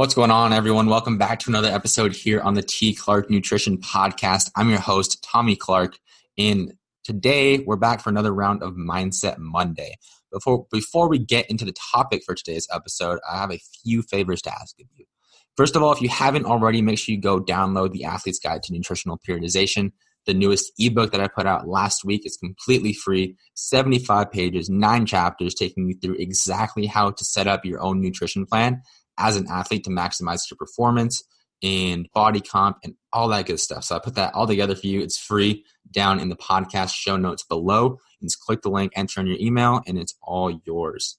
What's going on, everyone? Welcome back to another episode here on the T. Clark Nutrition Podcast. I'm your host, Tommy Clark, and today we're back for another round of Mindset Monday. Before before we get into the topic for today's episode, I have a few favors to ask of you. First of all, if you haven't already, make sure you go download the Athlete's Guide to Nutritional Periodization. The newest ebook that I put out last week is completely free, 75 pages, nine chapters, taking you through exactly how to set up your own nutrition plan as an athlete to maximize your performance and body comp and all that good stuff. So I put that all together for you. It's free down in the podcast show notes below. Just click the link, enter in your email, and it's all yours.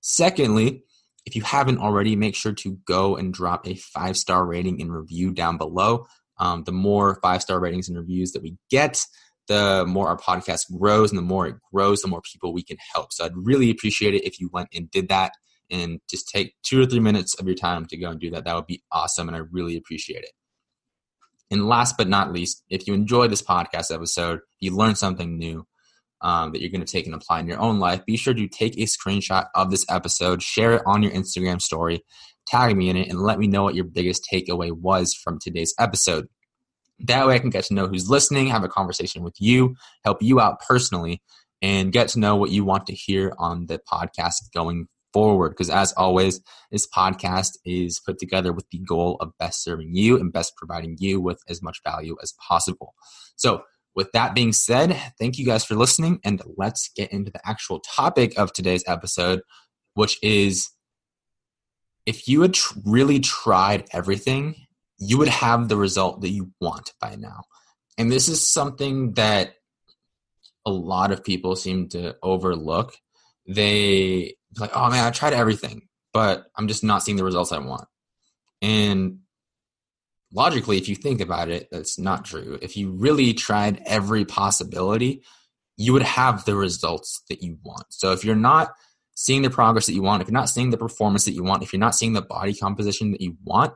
Secondly, if you haven't already, make sure to go and drop a five star rating and review down below. Um, the more five star ratings and reviews that we get, the more our podcast grows, and the more it grows, the more people we can help. So I'd really appreciate it if you went and did that and just take two or three minutes of your time to go and do that. That would be awesome, and I really appreciate it. And last but not least, if you enjoy this podcast episode, you learn something new um, that you're going to take and apply in your own life, be sure to take a screenshot of this episode, share it on your Instagram story, tag me in it, and let me know what your biggest takeaway was from today's episode. That way, I can get to know who's listening, have a conversation with you, help you out personally, and get to know what you want to hear on the podcast going forward. Because as always, this podcast is put together with the goal of best serving you and best providing you with as much value as possible. So, with that being said, thank you guys for listening, and let's get into the actual topic of today's episode, which is if you had tr- really tried everything, you would have the result that you want by now. And this is something that a lot of people seem to overlook. They like, oh man, I tried everything, but I'm just not seeing the results I want. And logically, if you think about it, that's not true. If you really tried every possibility, you would have the results that you want. So if you're not seeing the progress that you want, if you're not seeing the performance that you want, if you're not seeing the body composition that you want,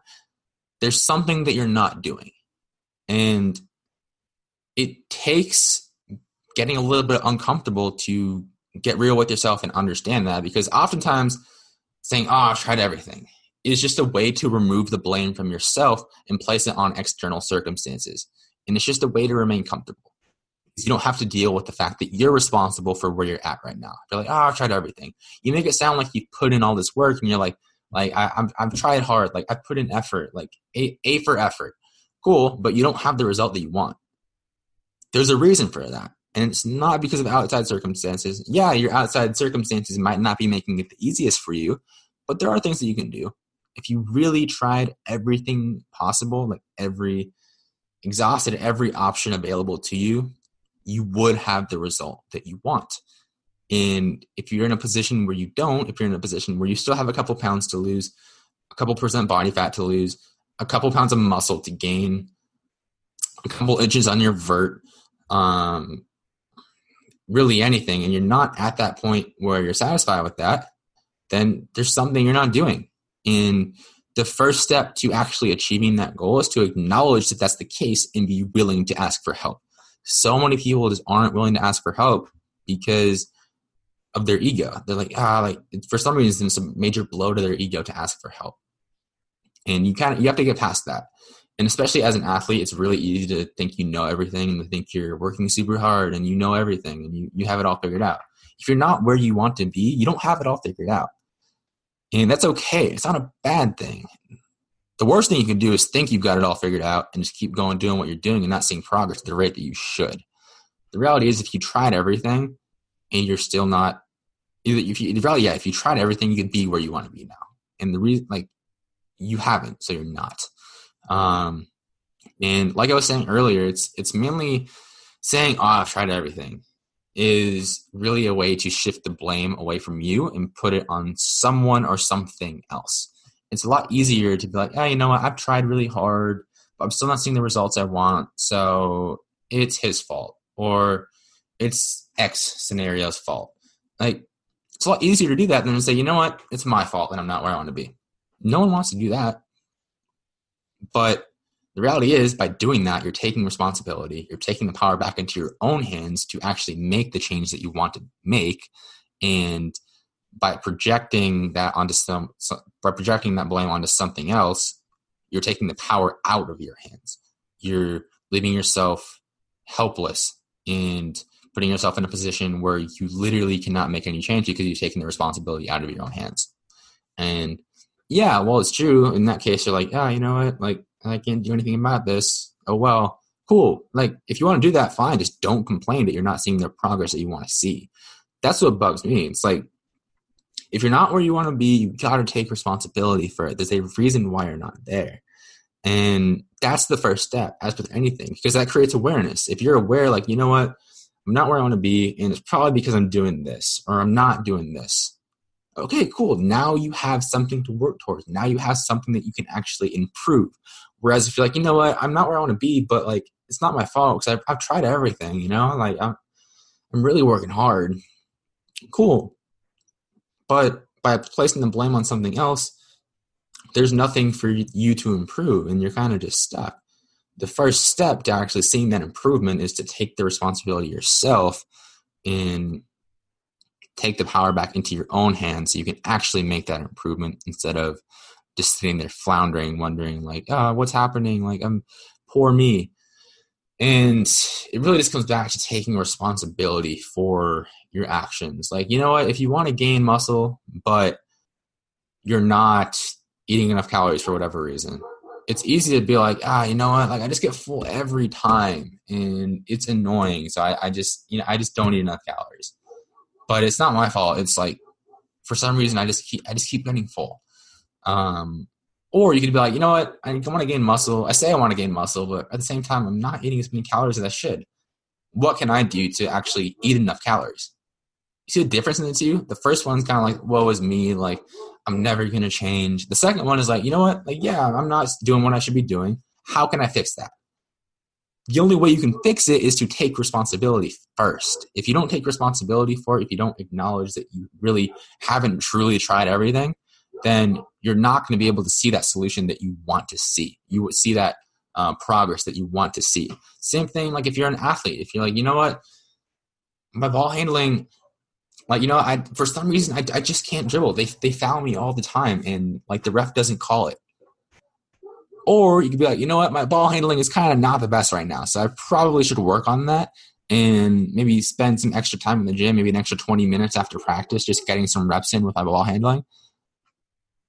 there's something that you're not doing. And it takes getting a little bit uncomfortable to get real with yourself and understand that because oftentimes saying, Oh, I've tried everything is just a way to remove the blame from yourself and place it on external circumstances. And it's just a way to remain comfortable. You don't have to deal with the fact that you're responsible for where you're at right now. You're like, oh, I've tried everything. You make it sound like you put in all this work, and you're like, like I, I've, I've tried hard. Like I've put in effort. Like a, a for effort. Cool, but you don't have the result that you want. There's a reason for that. And it's not because of outside circumstances. Yeah, your outside circumstances might not be making it the easiest for you, but there are things that you can do. If you really tried everything possible, like every exhausted every option available to you, you would have the result that you want. And if you're in a position where you don't, if you're in a position where you still have a couple pounds to lose, a couple percent body fat to lose, a couple pounds of muscle to gain, a couple inches on your vert, um, really anything, and you're not at that point where you're satisfied with that, then there's something you're not doing. And the first step to actually achieving that goal is to acknowledge that that's the case and be willing to ask for help. So many people just aren't willing to ask for help because of their ego. They're like, ah, like for some reason, it's a major blow to their ego to ask for help. And you kind of you have to get past that and especially as an athlete it's really easy to think you know everything and to think you're working super hard and you know everything and you, you have it all figured out. If you're not where you want to be you don't have it all figured out. And that's okay. It's not a bad thing. The worst thing you can do is think you've got it all figured out and just keep going doing what you're doing and not seeing progress at the rate that you should. The reality is if you tried everything and you're still not if you really yeah if you tried everything you could be where you want to be now. And the reason like you haven't so you're not um, and like I was saying earlier, it's it's mainly saying, "Oh, I've tried everything," is really a way to shift the blame away from you and put it on someone or something else. It's a lot easier to be like, "Yeah, you know what? I've tried really hard, but I'm still not seeing the results I want, so it's his fault or it's X scenario's fault." Like it's a lot easier to do that than to say, "You know what? It's my fault and I'm not where I want to be." No one wants to do that. But the reality is, by doing that, you're taking responsibility. You're taking the power back into your own hands to actually make the change that you want to make. And by projecting that onto some by projecting that blame onto something else, you're taking the power out of your hands. You're leaving yourself helpless and putting yourself in a position where you literally cannot make any change because you've taken the responsibility out of your own hands. And yeah, well, it's true. In that case, you're like, ah, oh, you know what? Like, I can't do anything about this. Oh, well, cool. Like, if you want to do that, fine. Just don't complain that you're not seeing the progress that you want to see. That's what bugs me. It's like, if you're not where you want to be, you got to take responsibility for it. There's a reason why you're not there. And that's the first step, as with anything, because that creates awareness. If you're aware, like, you know what, I'm not where I want to be, and it's probably because I'm doing this or I'm not doing this. Okay, cool. Now you have something to work towards. Now you have something that you can actually improve. Whereas if you're like, you know what, I'm not where I want to be, but like, it's not my fault because I've, I've tried everything, you know, like I'm, I'm really working hard. Cool. But by placing the blame on something else, there's nothing for you to improve and you're kind of just stuck. The first step to actually seeing that improvement is to take the responsibility yourself and take the power back into your own hands so you can actually make that improvement instead of just sitting there floundering, wondering like, oh, what's happening? Like, I'm poor me. And it really just comes back to taking responsibility for your actions. Like, you know what? If you want to gain muscle, but you're not eating enough calories for whatever reason, it's easy to be like, ah, you know what? Like, I just get full every time, and it's annoying. So I, I just, you know, I just don't eat enough calories. But it's not my fault. It's like, for some reason, I just keep, I just keep getting full. Um, or you could be like, you know what? I want to gain muscle. I say I want to gain muscle, but at the same time, I'm not eating as many calories as I should. What can I do to actually eat enough calories? You see the difference in the two? The first one's kind of like, woe is me. Like, I'm never going to change. The second one is like, you know what? Like, yeah, I'm not doing what I should be doing. How can I fix that? The only way you can fix it is to take responsibility first. If you don't take responsibility for it, if you don't acknowledge that you really haven't truly tried everything, then you're not going to be able to see that solution that you want to see. You would see that uh, progress that you want to see. Same thing, like if you're an athlete, if you're like, you know what, my ball handling, like you know, I for some reason I, I just can't dribble. They they foul me all the time, and like the ref doesn't call it. Or you could be like, you know what, my ball handling is kind of not the best right now, so I probably should work on that and maybe spend some extra time in the gym, maybe an extra 20 minutes after practice, just getting some reps in with my ball handling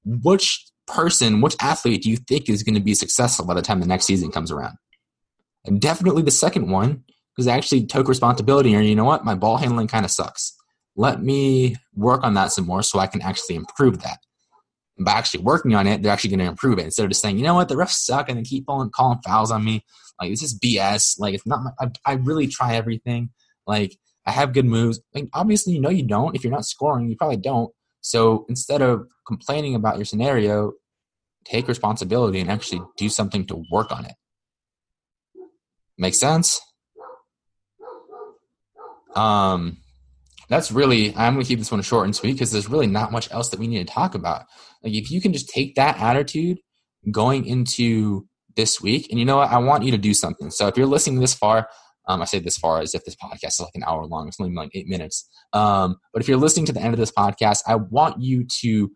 which person, which athlete do you think is going to be successful by the time the next season comes around? And definitely the second one, because I actually took responsibility and you know what? My ball handling kind of sucks. Let me work on that some more so I can actually improve that. By actually working on it, they're actually going to improve it instead of just saying, you know what, the refs suck and they keep calling, calling fouls on me. Like, this is BS. Like, it's not my, I, I really try everything. Like, I have good moves. Like, obviously, you know you don't. If you're not scoring, you probably don't. So instead of complaining about your scenario, take responsibility and actually do something to work on it. Make sense? Um, that's really, I'm going to keep this one short and sweet because there's really not much else that we need to talk about. Like, if you can just take that attitude going into this week, and you know what, I want you to do something. So if you're listening this far, um, I say this far as if this podcast is like an hour long. It's only like eight minutes. Um, but if you're listening to the end of this podcast, I want you to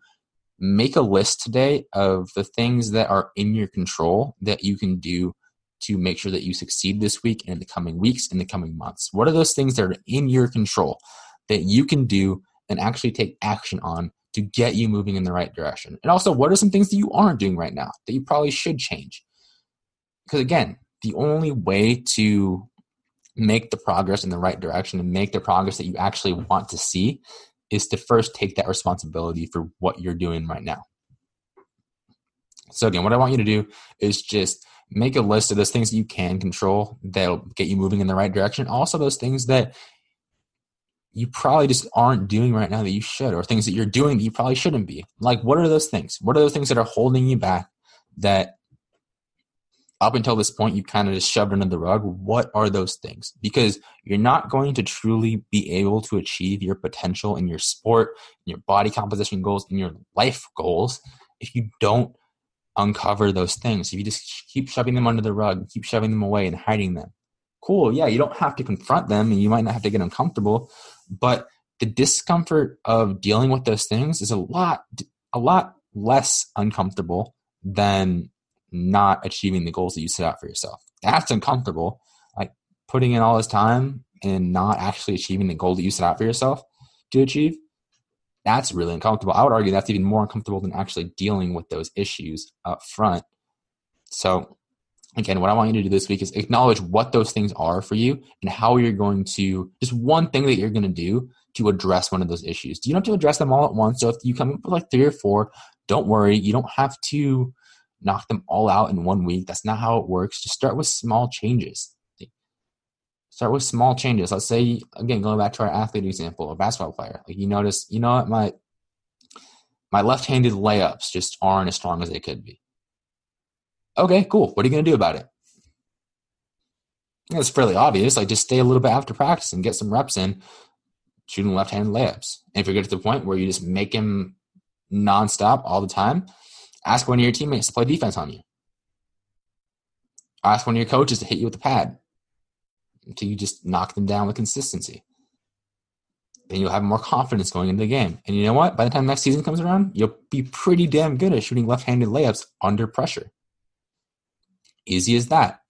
make a list today of the things that are in your control that you can do to make sure that you succeed this week and in the coming weeks, in the coming months. What are those things that are in your control that you can do and actually take action on to get you moving in the right direction? And also, what are some things that you aren't doing right now that you probably should change? Because again, the only way to make the progress in the right direction and make the progress that you actually want to see is to first take that responsibility for what you're doing right now. So again, what I want you to do is just make a list of those things that you can control that'll get you moving in the right direction. Also those things that you probably just aren't doing right now that you should, or things that you're doing that you probably shouldn't be. Like, what are those things? What are those things that are holding you back that up until this point you've kind of just shoved under the rug what are those things because you're not going to truly be able to achieve your potential in your sport in your body composition goals in your life goals if you don't uncover those things if you just keep shoving them under the rug keep shoving them away and hiding them cool yeah you don't have to confront them and you might not have to get uncomfortable but the discomfort of dealing with those things is a lot a lot less uncomfortable than not achieving the goals that you set out for yourself. That's uncomfortable. Like putting in all this time and not actually achieving the goal that you set out for yourself to achieve. That's really uncomfortable. I would argue that's even more uncomfortable than actually dealing with those issues up front. So again, what I want you to do this week is acknowledge what those things are for you and how you're going to just one thing that you're going to do to address one of those issues. You don't have to address them all at once. So if you come up with like three or four, don't worry. You don't have to knock them all out in one week. That's not how it works. Just start with small changes. Start with small changes. Let's say again, going back to our athlete example, a basketball player. Like you notice, you know what, my my left-handed layups just aren't as strong as they could be. Okay, cool. What are you gonna do about it? It's fairly obvious. Like just stay a little bit after practice and get some reps in shooting left-handed layups. And if you get to the point where you just make him nonstop all the time, ask one of your teammates to play defense on you. Ask one of your coaches to hit you with the pad until you just knock them down with consistency. Then you'll have more confidence going into the game. And you know what? By the time next season comes around, you'll be pretty damn good at shooting left-handed layups under pressure. Easy as that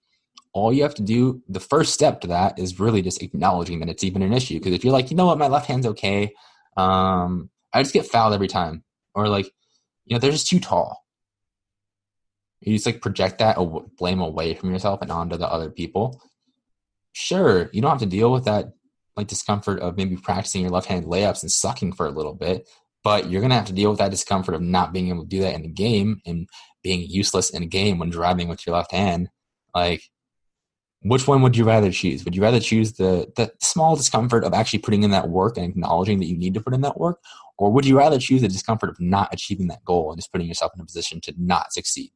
all you have to do, the first step to that is really just acknowledging that it's even an issue. Because if you're like, you know what, my left hand's okay, um, I just get fouled every time, or like, you know, they're just too tall. You just like project that blame away from yourself and onto the other people. Sure, you don't have to deal with that like discomfort of maybe practicing your left hand layups and sucking for a little bit, but you're gonna have to deal with that discomfort of not being able to do that in the game and being useless in a game when driving with your left hand. Like which one would you rather choose? Would you rather choose the the small discomfort of actually putting in that work and acknowledging that you need to put in that work, or would you rather choose the discomfort of not achieving that goal and just putting yourself in a position to not succeed?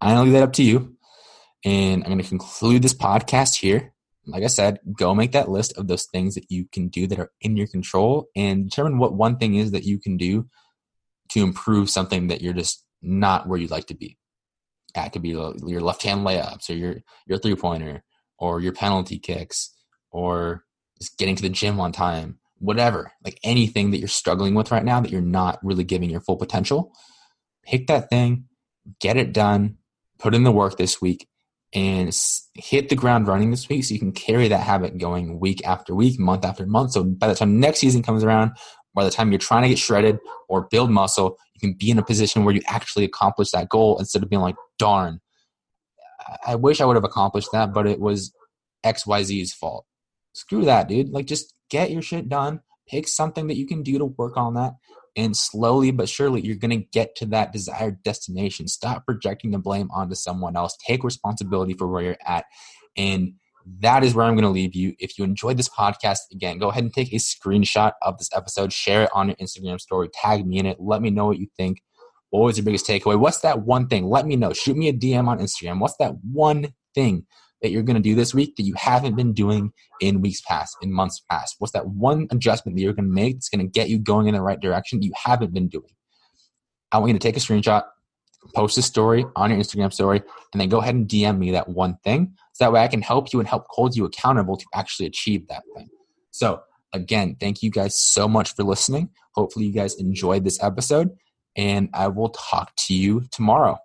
I'm gonna leave that up to you, and I'm gonna conclude this podcast here. Like I said, go make that list of those things that you can do that are in your control, and determine what one thing is that you can do to improve something that you're just not where you'd like to be. That could be your left hand layups or your your three pointer or your penalty kicks or just getting to the gym on time, whatever. Like anything that you're struggling with right now that you're not really giving your full potential, pick that thing, get it done, put in the work this week, and hit the ground running this week so you can carry that habit going week after week, month after month. So by the time next season comes around, by the time you're trying to get shredded or build muscle, you can be in a position where you actually accomplish that goal instead of being like, darn, I wish I would have accomplished that, but it was XYZ's fault. Screw that, dude. Like, just get your shit done. Pick something that you can do to work on that. And slowly but surely, you're going to get to that desired destination. Stop projecting the blame onto someone else. Take responsibility for where you're at. And that is where I'm going to leave you. If you enjoyed this podcast, again, go ahead and take a screenshot of this episode, share it on your Instagram story, tag me in it, let me know what you think. What was your biggest takeaway? What's that one thing? Let me know. Shoot me a DM on Instagram. What's that one thing that you're going to do this week that you haven't been doing in weeks past, in months past? What's that one adjustment that you're going to make that's going to get you going in the right direction that you haven't been doing? I want you to take a screenshot, post a story on your Instagram story, and then go ahead and DM me that one thing. So that way I can help you and help hold you accountable to actually achieve that thing. So, again, thank you guys so much for listening. Hopefully, you guys enjoyed this episode, and I will talk to you tomorrow.